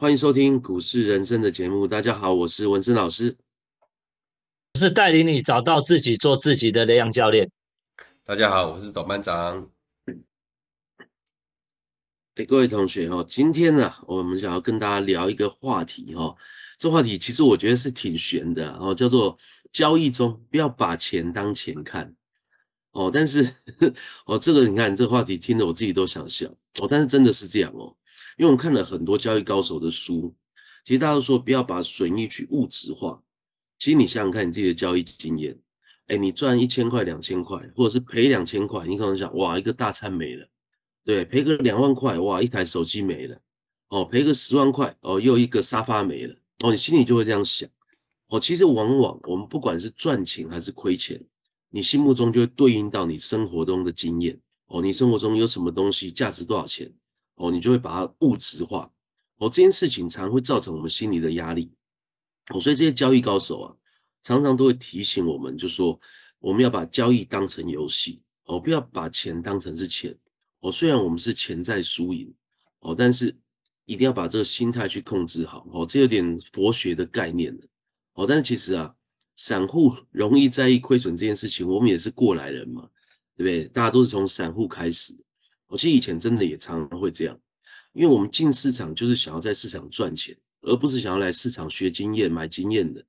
欢迎收听股市人生的节目。大家好，我是文森老师，是带领你找到自己、做自己的雷阳教练。大家好，我是董班长。哎，各位同学哈，今天呢，我们想要跟大家聊一个话题哈。这话题其实我觉得是挺悬的哦，叫做交易中不要把钱当钱看哦。但是 哦，这个你看这个话题听得我自己都想笑哦。但是真的是这样哦，因为我看了很多交易高手的书，其实大家都说不要把损益去物质化。其实你想想看你自己的交易经验，哎，你赚一千块、两千块，或者是赔两千块，你可能想哇，一个大餐没了，对，赔个两万块，哇，一台手机没了，哦，赔个十万块，哦，又一个沙发没了。哦，你心里就会这样想，哦，其实往往我们不管是赚钱还是亏钱，你心目中就会对应到你生活中的经验，哦，你生活中有什么东西价值多少钱，哦，你就会把它物质化，哦，这件事情常会造成我们心理的压力，哦，所以这些交易高手啊，常常都会提醒我们，就说我们要把交易当成游戏，哦，不要把钱当成是钱，哦，虽然我们是潜在输赢，哦，但是。一定要把这个心态去控制好哦，这有点佛学的概念哦。但是其实啊，散户容易在意亏损这件事情，我们也是过来人嘛，对不对？大家都是从散户开始，我其实以前真的也常常会这样，因为我们进市场就是想要在市场赚钱，而不是想要来市场学经验、买经验的。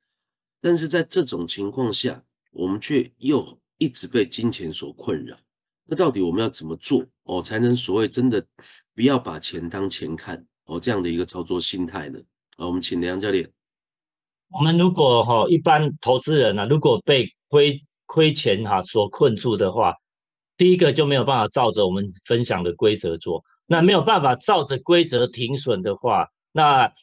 但是在这种情况下，我们却又一直被金钱所困扰。那到底我们要怎么做哦，才能所谓真的不要把钱当钱看？哦，这样的一个操作心态呢？啊，我们请梁教练。我们如果哈一般投资人呢，如果被亏亏钱哈所困住的话，第一个就没有办法照着我们分享的规则做。那没有办法照着规则停损的话，那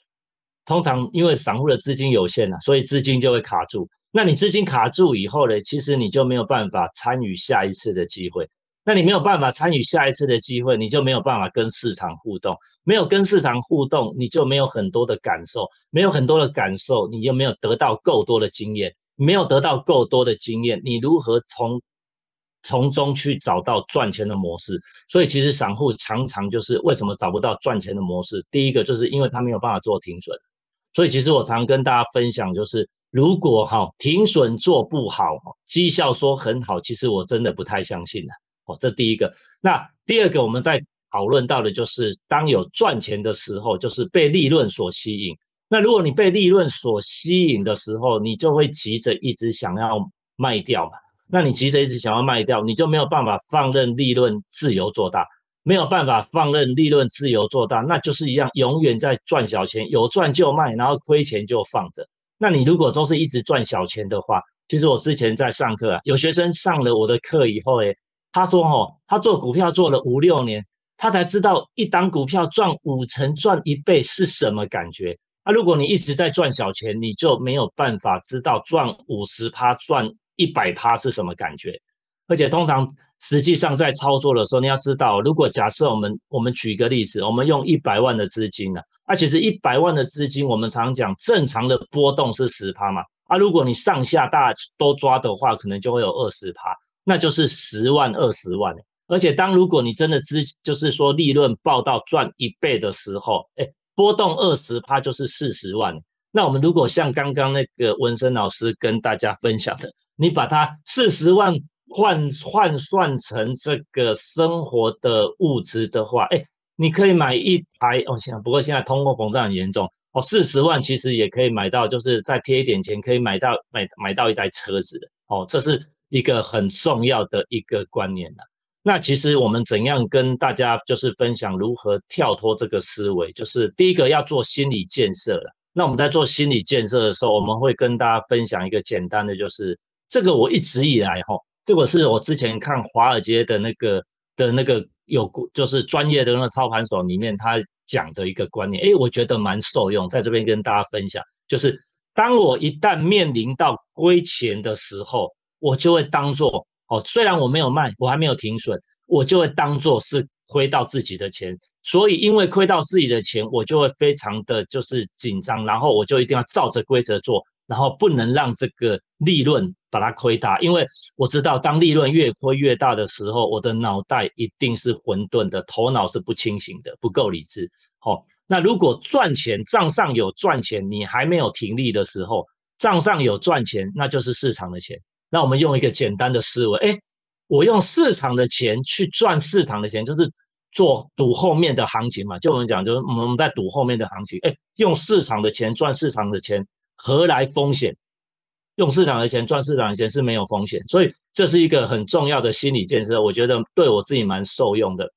通常因为散户的资金有限啊，所以资金就会卡住。那你资金卡住以后呢，其实你就没有办法参与下一次的机会。那你没有办法参与下一次的机会，你就没有办法跟市场互动。没有跟市场互动，你就没有很多的感受。没有很多的感受，你又没有得到够多的经验。没有得到够多的经验，你如何从从中去找到赚钱的模式？所以其实散户常常就是为什么找不到赚钱的模式？第一个就是因为他没有办法做停损。所以其实我常跟大家分享，就是如果哈停损做不好，绩效说很好，其实我真的不太相信的。哦，这第一个。那第二个，我们在讨论到的就是，当有赚钱的时候，就是被利润所吸引。那如果你被利润所吸引的时候，你就会急着一直想要卖掉嘛。那你急着一直想要卖掉，你就没有办法放任利润自由做大，没有办法放任利润自由做大，那就是一样，永远在赚小钱，有赚就卖，然后亏钱就放着。那你如果都是一直赚小钱的话，其实我之前在上课啊，有学生上了我的课以后，诶，他说：“哦，他做股票做了五六年，他才知道一档股票赚五成、赚一倍是什么感觉。啊，如果你一直在赚小钱，你就没有办法知道赚五十趴、赚一百趴是什么感觉。而且通常实际上在操作的时候，你要知道，如果假设我们我们举个例子，我们用一百万的资金呢，啊，其实一百万的资金，我们常讲正常的波动是十趴嘛，啊，如果你上下大都抓的话，可能就会有二十趴。”那就是十万二十万，而且当如果你真的资就是说利润报到赚一倍的时候，哎，波动二十趴就是四十万。那我们如果像刚刚那个文生老师跟大家分享的，你把它四十万换换算成这个生活的物质的话，哎，你可以买一台哦，现在不过现在通货膨胀很严重哦，四十万其实也可以买到，就是再贴一点钱可以买到买买到一台车子的哦，这是。一个很重要的一个观念了。那其实我们怎样跟大家就是分享如何跳脱这个思维，就是第一个要做心理建设了。那我们在做心理建设的时候，我们会跟大家分享一个简单的，就是这个我一直以来哈，这个是我之前看华尔街的那个的那个有就是专业的那个操盘手里面他讲的一个观念，诶，我觉得蛮受用，在这边跟大家分享，就是当我一旦面临到亏钱的时候。我就会当做哦，虽然我没有卖，我还没有停损，我就会当做是亏到自己的钱。所以因为亏到自己的钱，我就会非常的就是紧张，然后我就一定要照着规则做，然后不能让这个利润把它亏大。因为我知道，当利润越亏越大的时候，我的脑袋一定是混沌的，头脑是不清醒的，不够理智。好，那如果赚钱，账上有赚钱，你还没有停利的时候，账上有赚钱，那就是市场的钱。那我们用一个简单的思维，哎，我用市场的钱去赚市场的钱，就是做赌后面的行情嘛。就我们讲，就是我们在赌后面的行情，哎，用市场的钱赚市场的钱，何来风险？用市场的钱赚市场的钱是没有风险，所以这是一个很重要的心理建设，我觉得对我自己蛮受用的。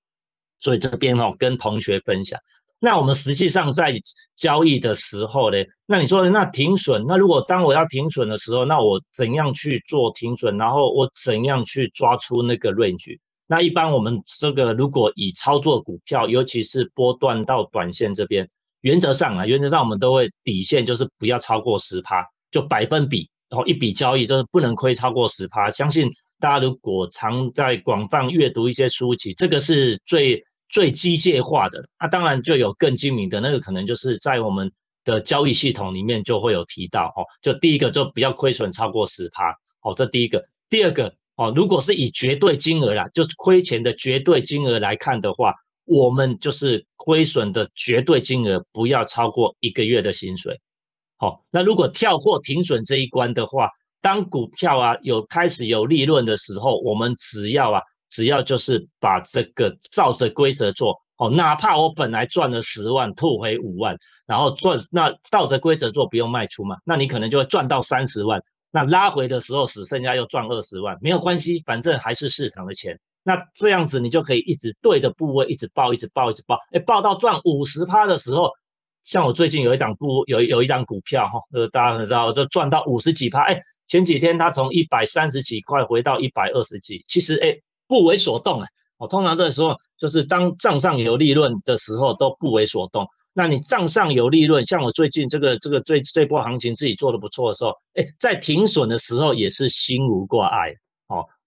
所以这边哈跟同学分享。那我们实际上在交易的时候呢，那你说那停损，那如果当我要停损的时候，那我怎样去做停损？然后我怎样去抓出那个 range？那一般我们这个如果以操作股票，尤其是波段到短线这边，原则上啊，原则上我们都会底线就是不要超过十趴，就百分比。然后一笔交易就是不能亏超过十趴，相信大家如果常在广泛阅读一些书籍，这个是最最机械化的。那当然就有更精明的，那个可能就是在我们的交易系统里面就会有提到哦。就第一个就不要亏损超过十趴，哦，这第一个。第二个哦，如果是以绝对金额啦，就亏钱的绝对金额来看的话，我们就是亏损的绝对金额不要超过一个月的薪水。好，那如果跳过停损这一关的话，当股票啊有开始有利润的时候，我们只要啊，只要就是把这个照着规则做，哦，哪怕我本来赚了十万，吐回五万，然后赚，那照着规则做，不用卖出嘛，那你可能就会赚到三十万，那拉回的时候只剩下又赚二十万，没有关系，反正还是市场的钱，那这样子你就可以一直对的部位一直报，一直报，一直报，哎，报到赚五十趴的时候。像我最近有一档股有有一档股票哈，呃，大家很知道，就赚到五十几趴，哎，前几天它从一百三十几块回到一百二十几，其实哎不为所动哎，我通常这个时候就是当账上有利润的时候都不为所动。那你账上有利润，像我最近这个这个最这波行情自己做的不错的时候，哎，在停损的时候也是心无挂碍，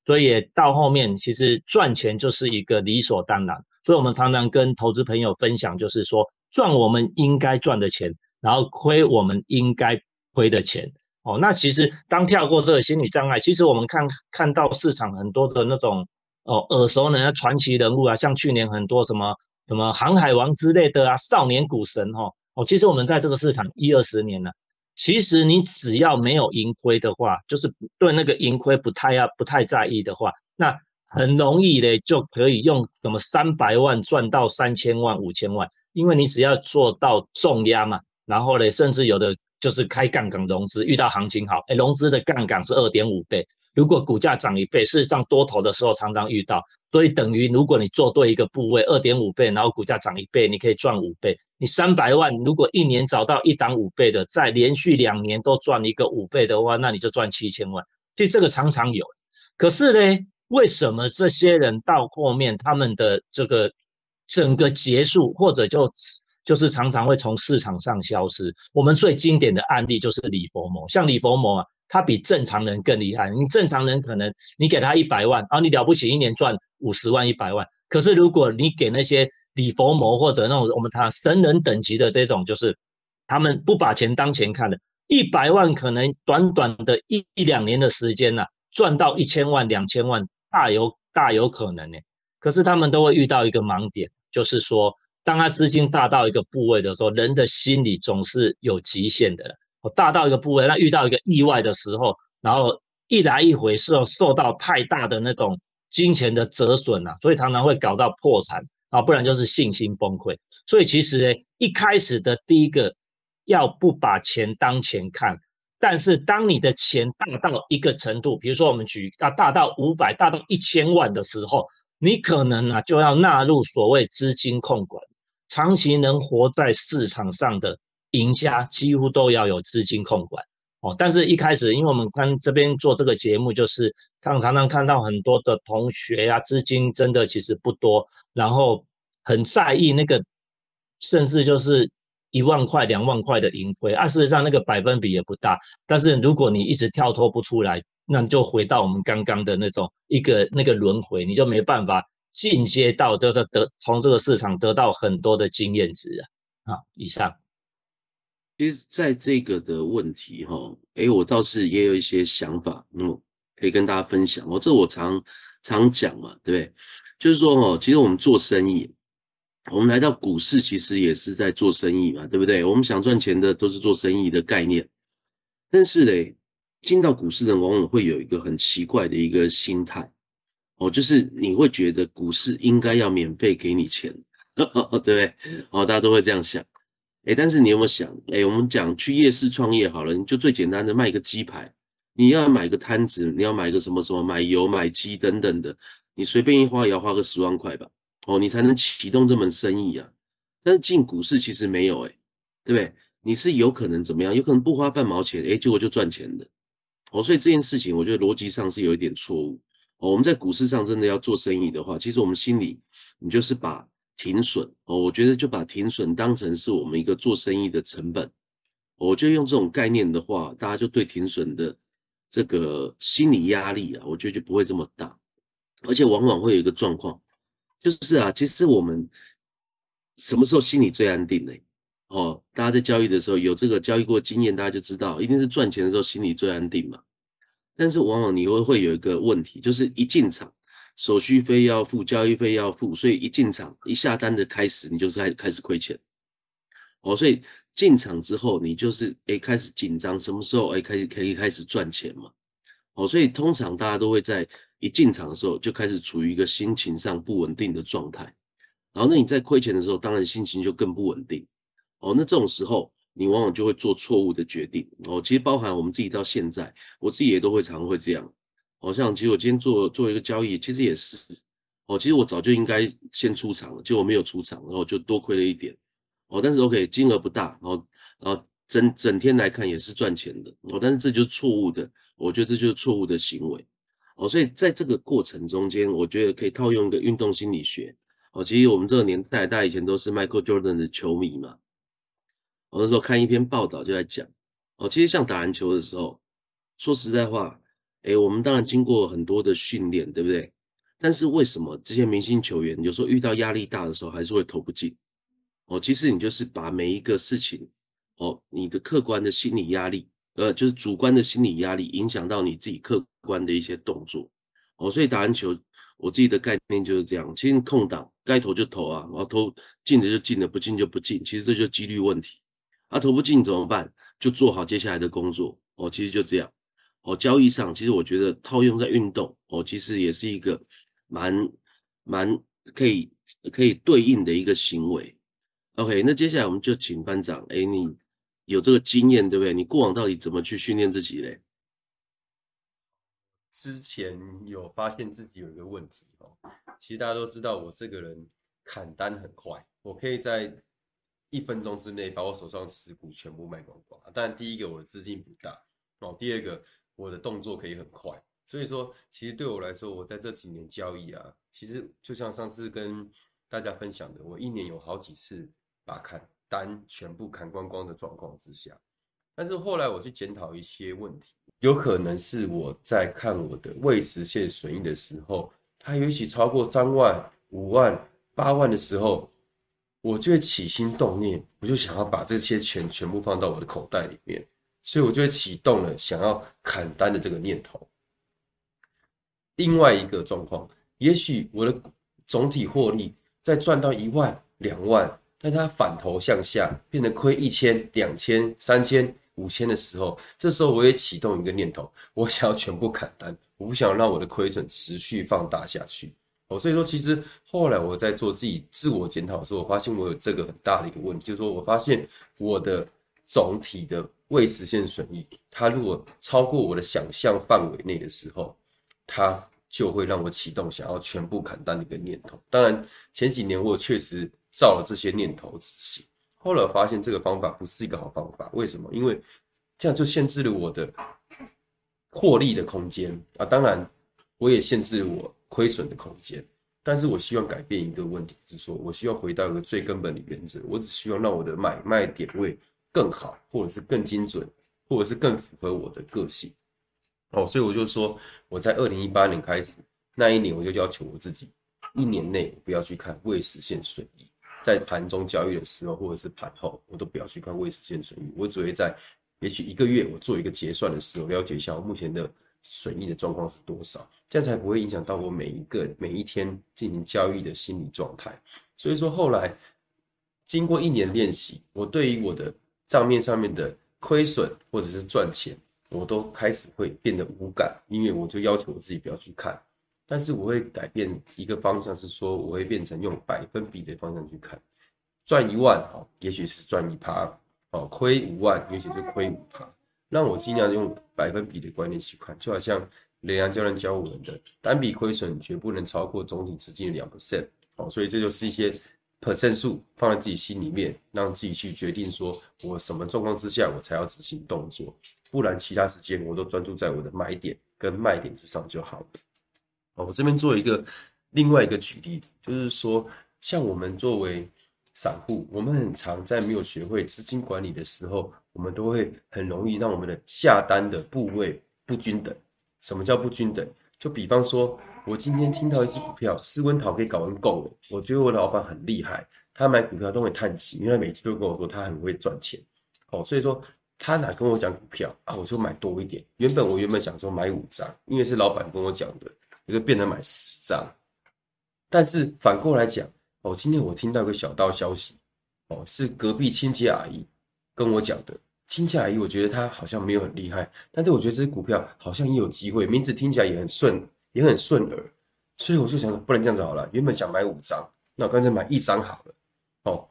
所以到后面其实赚钱就是一个理所当然，所以我们常常跟投资朋友分享，就是说。赚我们应该赚的钱，然后亏我们应该亏的钱。哦，那其实当跳过这个心理障碍，其实我们看看到市场很多的那种哦耳熟能详传奇人物啊，像去年很多什么什么航海王之类的啊，少年股神哈。哦，其实我们在这个市场一二十年了，其实你只要没有盈亏的话，就是对那个盈亏不太要不太在意的话，那很容易嘞就可以用什么三百万赚到三千万五千万。因为你只要做到重压嘛，然后呢，甚至有的就是开杠杆融资，遇到行情好，哎，融资的杠杆是二点五倍。如果股价涨一倍，事实上多头的时候常常遇到，所以等于如果你做对一个部位，二点五倍，然后股价涨一倍，你可以赚五倍。你三百万，如果一年找到一档五倍的，再连续两年都赚一个五倍的话，那你就赚七千万。所以这个常常有。可是呢，为什么这些人到后面他们的这个？整个结束，或者就就是常常会从市场上消失。我们最经典的案例就是李佛摩，像李佛摩啊，他比正常人更厉害。你正常人可能你给他一百万，啊，你了不起一年赚五十万、一百万。可是如果你给那些李佛摩或者那种我们谈神人等级的这种，就是他们不把钱当钱看的，一百万可能短短的一一两年的时间呐，赚到一千万、两千万，大有大有可能呢。可是他们都会遇到一个盲点，就是说，当他资金大到一个部位的时候，人的心理总是有极限的。我大到一个部位，那遇到一个意外的时候，然后一来一回是要受到太大的那种金钱的折损啊，所以常常会搞到破产啊，不然就是信心崩溃。所以其实呢，一开始的第一个要不把钱当钱看，但是当你的钱大到一个程度，比如说我们举啊大到五百、大到一千万的时候。你可能啊就要纳入所谓资金控管，长期能活在市场上的赢家几乎都要有资金控管哦。但是，一开始，因为我们看这边做这个节目，就是常常常看到很多的同学啊，资金真的其实不多，然后很在意那个，甚至就是一万块、两万块的盈亏啊。事实上，那个百分比也不大。但是，如果你一直跳脱不出来，那你就回到我们刚刚的那种一个那个轮回，你就没办法进阶到得得得从这个市场得到很多的经验值啊！啊，以上。其实，在这个的问题哈，哎，我倒是也有一些想法，嗯，可以跟大家分享。我这我常常讲嘛，对不对？就是说哦，其实我们做生意，我们来到股市，其实也是在做生意嘛，对不对？我们想赚钱的都是做生意的概念，但是嘞，进到股市的人往往会有一个很奇怪的一个心态，哦，就是你会觉得股市应该要免费给你钱，对不对？哦，大家都会这样想。哎，但是你有没有想？哎，我们讲去夜市创业好了，你就最简单的卖一个鸡排，你要买个摊子，你要买个什么什么，买油、买鸡等等的，你随便一花也要花个十万块吧？哦，你才能启动这门生意啊。但是进股市其实没有，哎，对不对？你是有可能怎么样？有可能不花半毛钱，哎，结果就赚钱的。哦，所以这件事情我觉得逻辑上是有一点错误。哦，我们在股市上真的要做生意的话，其实我们心里你就是把。停损哦，我觉得就把停损当成是我们一个做生意的成本。我就用这种概念的话，大家就对停损的这个心理压力啊，我觉得就不会这么大。而且往往会有一个状况，就是啊，其实我们什么时候心里最安定呢？哦，大家在交易的时候有这个交易过经验，大家就知道，一定是赚钱的时候心里最安定嘛。但是往往你会会有一个问题，就是一进场。手续费要付，交易费要付，所以一进场一下单的开始，你就是开开始亏钱。哦，所以进场之后，你就是哎开始紧张，什么时候哎开始可以开始赚钱嘛？哦，所以通常大家都会在一进场的时候就开始处于一个心情上不稳定的状态。然后那你在亏钱的时候，当然心情就更不稳定。哦，那这种时候你往往就会做错误的决定。哦，其实包含我们自己到现在，我自己也都会常会这样。好像其实我今天做做一个交易，其实也是哦，其实我早就应该先出场了，结果没有出场，然后就多亏了一点哦。但是 OK，金额不大，然后然后整整天来看也是赚钱的哦。但是这就是错误的，我觉得这就是错误的行为哦。所以在这个过程中间，我觉得可以套用一个运动心理学哦。其实我们这个年代，大家以前都是 Michael Jordan 的球迷嘛。我那时候看一篇报道就在讲哦，其实像打篮球的时候，说实在话。哎，我们当然经过很多的训练，对不对？但是为什么这些明星球员有时候遇到压力大的时候还是会投不进？哦，其实你就是把每一个事情，哦，你的客观的心理压力，呃，就是主观的心理压力影响到你自己客观的一些动作。哦，所以打篮球，我自己的概念就是这样：，其实空档该投就投啊，然后投进的就进了，不进就不进。其实这就几率问题。啊，投不进怎么办？就做好接下来的工作。哦，其实就这样。哦，交易上其实我觉得套用在运动哦，其实也是一个蛮蛮可以可以对应的一个行为。OK，那接下来我们就请班长，哎，你有这个经验对不对？你过往到底怎么去训练自己嘞？之前有发现自己有一个问题哦，其实大家都知道我这个人砍单很快，我可以在一分钟之内把我手上持股全部卖光光。但第一个我的资金不大哦，第二个。我的动作可以很快，所以说，其实对我来说，我在这几年交易啊，其实就像上次跟大家分享的，我一年有好几次把砍单全部砍光光的状况之下，但是后来我去检讨一些问题，有可能是我在看我的未实现损益的时候，它也许超过三万、五万、八万的时候，我就会起心动念，我就想要把这些钱全部放到我的口袋里面。所以我就会启动了想要砍单的这个念头。另外一个状况，也许我的总体获利在赚到一万、两万，但它反头向下，变得亏一千、两千、三千、五千的时候，这时候我也启动一个念头，我想要全部砍单，我不想让我的亏损持续放大下去。哦，所以说其实后来我在做自己自我检讨的时候，我发现我有这个很大的一个问题，就是说我发现我的总体的。未实现损益，它如果超过我的想象范围内的时候，它就会让我启动想要全部砍单的一个念头。当然，前几年我确实照了这些念头执行，后来发现这个方法不是一个好方法。为什么？因为这样就限制了我的获利的空间啊！当然，我也限制了我亏损的空间。但是我希望改变一个问题，就是说我需要回到一个最根本的原则，我只希望让我的买卖点位。更好，或者是更精准，或者是更符合我的个性，哦，所以我就说，我在二零一八年开始那一年，我就要求我自己，一年内不要去看未实现损益，在盘中交易的时候，或者是盘后，我都不要去看未实现损益，我只会在也许一个月我做一个结算的时候，了解一下我目前的损益的状况是多少，这样才不会影响到我每一个每一天进行交易的心理状态。所以说后来经过一年练习，我对于我的账面上面的亏损或者是赚钱，我都开始会变得无感，因为我就要求我自己不要去看。但是我会改变一个方向，是说我会变成用百分比的方向去看，赚一万哦，也许是赚一趴哦，亏五万，也许是亏五趴。让我尽量用百分比的观念去看，就好像雷阳教练教我们的，单笔亏损绝不能超过总体资金的两 percent 哦，所以这就是一些 percent 数放在自己心里面，让自己去决定说我什么状况之下我才要执行动作，不然其他时间我都专注在我的买点跟卖点之上就好了。哦，我这边做一个另外一个举例，就是说，像我们作为散户，我们很常在没有学会资金管理的时候，我们都会很容易让我们的下单的部位不均等。什么叫不均等？就比方说，我今天听到一只股票，斯温陶可以搞完够了，我觉得我老板很厉害，他买股票都会叹气，因为每次都跟我说他很会赚钱。哦，所以说他哪跟我讲股票啊，我就买多一点。原本我原本想说买五张，因为是老板跟我讲的。我就变成买十张，但是反过来讲，哦，今天我听到一个小道消息，哦，是隔壁亲戚阿姨跟我讲的。亲戚阿姨，我觉得她好像没有很厉害，但是我觉得这只股票好像也有机会，名字听起来也很顺，也很顺耳，所以我就想，不能这样子好了。原本想买五张，那我干脆买一张好了。哦，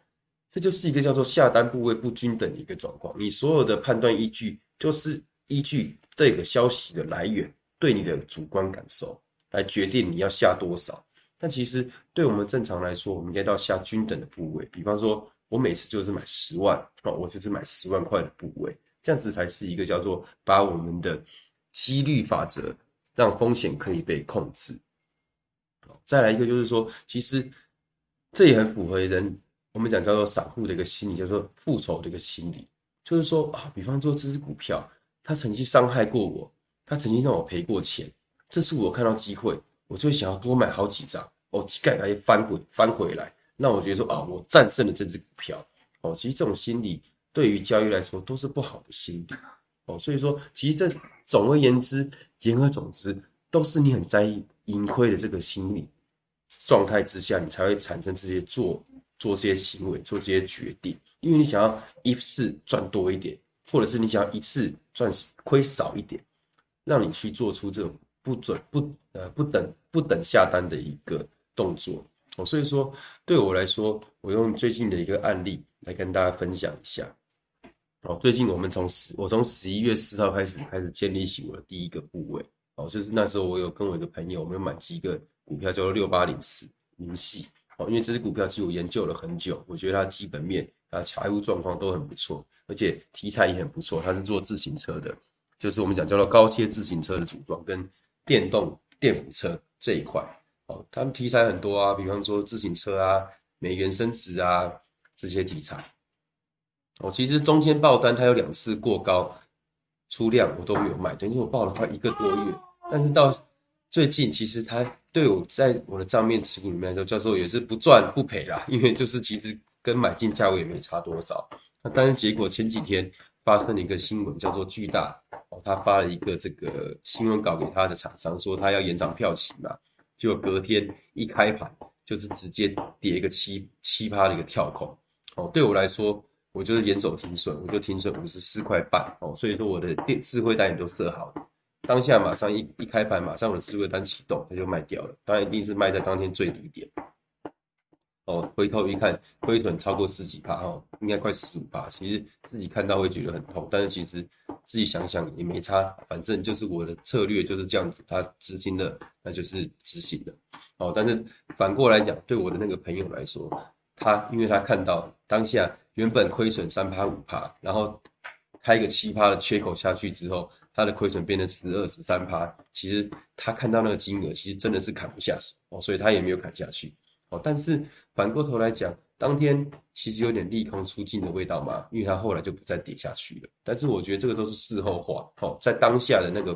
这就是一个叫做下单部位不均等的一个状况。你所有的判断依据，就是依据这个消息的来源对你的主观感受。来决定你要下多少，但其实对我们正常来说，我们应该要下均等的部位。比方说，我每次就是买十万哦，我就是买十万块的部位，这样子才是一个叫做把我们的几率法则让风险可以被控制。再来一个就是说，其实这也很符合人我们讲叫做散户的一个心理，叫做复仇的一个心理，就是说啊，比方说这只股票，它曾经伤害过我，它曾经让我赔过钱。这次我看到机会，我就会想要多买好几张哦，几盖来翻滚翻回来，让我觉得说啊，我战胜了这只股票哦。其实这种心理对于交易来说都是不好的心理哦。所以说，其实这总而言之，言而总之，都是你很在意盈亏的这个心理状态之下，你才会产生这些做做这些行为，做这些决定。因为你想要一次赚多一点，或者是你想要一次赚亏少一点，让你去做出这种。不准不呃不等不等下单的一个动作哦，所以说对我来说，我用最近的一个案例来跟大家分享一下哦。最近我们从十我从十一月四号开始开始建立起我的第一个部位哦，就是那时候我有跟我一个朋友，我们有买几个股票叫做六八零四明细哦，因为这只股票其实我研究了很久，我觉得它基本面啊财务状况都很不错，而且题材也很不错，它是做自行车的，就是我们讲叫做高阶自行车的组装跟。电动电辅车这一块，哦，他们题材很多啊，比方说自行车啊、美元升值啊这些题材。哦，其实中间爆单它有两次过高出量，我都没有卖，等于我爆了快一个多月。但是到最近，其实它对我在我的账面持股里面来说叫做也是不赚不赔啦，因为就是其实跟买进价位也没差多少。那但是结果前几天。发生了一个新闻，叫做巨大哦，他发了一个这个新闻稿给他的厂商，说他要延长票期嘛，就隔天一开盘就是直接跌一个七七趴的一个跳空哦，对我来说，我就是严守停损，我就停损五十四块半哦，所以说我的电智慧单也都设好了，当下马上一一开盘，马上我的智慧单启动，它就卖掉了，当然一定是卖在当天最低点。哦，回头一看，亏损超过十几趴哦，应该快十五趴。其实自己看到会觉得很痛，但是其实自己想想也没差，反正就是我的策略就是这样子，他执行了，那就是执行了。哦，但是反过来讲，对我的那个朋友来说，他因为他看到当下原本亏损三趴五趴，然后开一个七趴的缺口下去之后，他的亏损变成十二十三趴，其实他看到那个金额，其实真的是砍不下手哦，所以他也没有砍下去。哦，但是。反过头来讲，当天其实有点利空出尽的味道嘛，因为它后来就不再跌下去了。但是我觉得这个都是事后话，哦，在当下的那个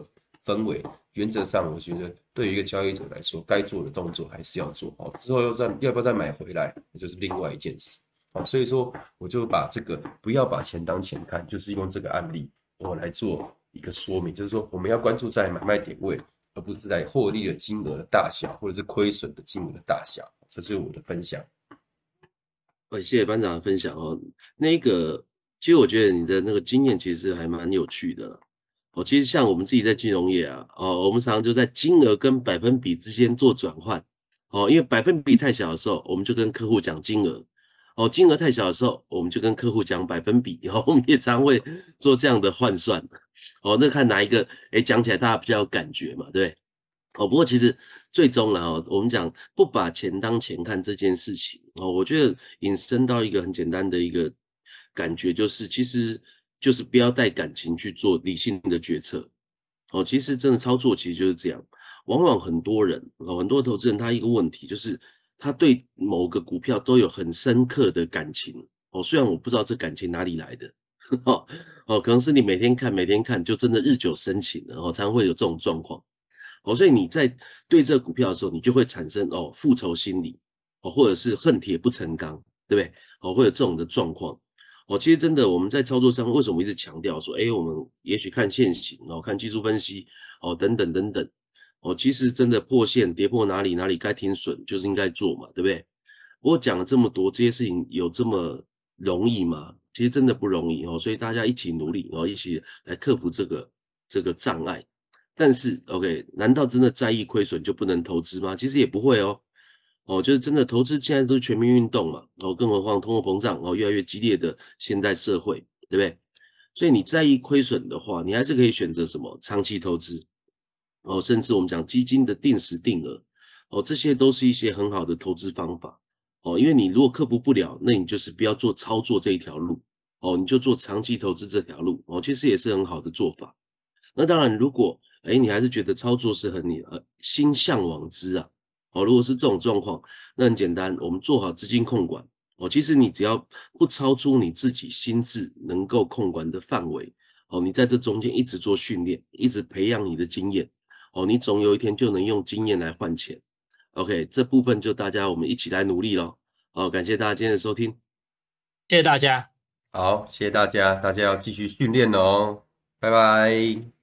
氛围，原则上我觉得对于一个交易者来说，该做的动作还是要做，哦，之后要再要不要再买回来，那就是另外一件事，哦，所以说我就把这个不要把钱当钱看，就是用这个案例我来做。一个说明，就是说我们要关注在买卖点位，而不是在获利的金额的大小，或者是亏损的金额的大小。这是我的分享。呃，谢谢班长的分享哦。那个，其实我觉得你的那个经验其实还蛮有趣的。哦，其实像我们自己在金融业啊，哦，我们常常就在金额跟百分比之间做转换。哦，因为百分比太小的时候，我们就跟客户讲金额；哦，金额太小的时候，我们就跟客户讲百分比。哦，我们也常会做这样的换算。哦，那看哪一个，哎，讲起来大家比较有感觉嘛，对？哦，不过其实最终呢哦，我们讲不把钱当钱看这件事情哦，我觉得引申到一个很简单的一个感觉，就是其实就是不要带感情去做理性的决策。哦，其实真的操作其实就是这样。往往很多人哦，很多投资人他一个问题就是他对某个股票都有很深刻的感情哦，虽然我不知道这感情哪里来的哦哦，可能是你每天看每天看就真的日久生情了哦，常会有这种状况。哦，所以你在对这个股票的时候，你就会产生哦复仇心理，哦，或者是恨铁不成钢，对不对？哦，会有这种的状况。哦，其实真的我们在操作上为什么一直强调说，哎，我们也许看线型，哦，看技术分析，哦，等等等等。哦，其实真的破线跌破哪里哪里该停损，就是应该做嘛，对不对？我讲了这么多，这些事情有这么容易吗？其实真的不容易哦，所以大家一起努力，然后一起来克服这个这个障碍。但是，OK，难道真的在意亏损就不能投资吗？其实也不会哦。哦，就是真的投资现在都是全民运动嘛。哦，更何况通货膨胀哦越来越激烈的现代社会，对不对？所以你在意亏损的话，你还是可以选择什么长期投资。哦，甚至我们讲基金的定时定额，哦，这些都是一些很好的投资方法。哦，因为你如果克服不了，那你就是不要做操作这一条路。哦，你就做长期投资这条路。哦，其实也是很好的做法。那当然，如果哎，你还是觉得操作是很你呃心向往之啊？哦，如果是这种状况，那很简单，我们做好资金控管哦。其实你只要不超出你自己心智能够控管的范围哦，你在这中间一直做训练，一直培养你的经验哦，你总有一天就能用经验来换钱。OK，这部分就大家我们一起来努力喽。好，感谢大家今天的收听，谢谢大家。好，谢谢大家，大家要继续训练哦，拜拜。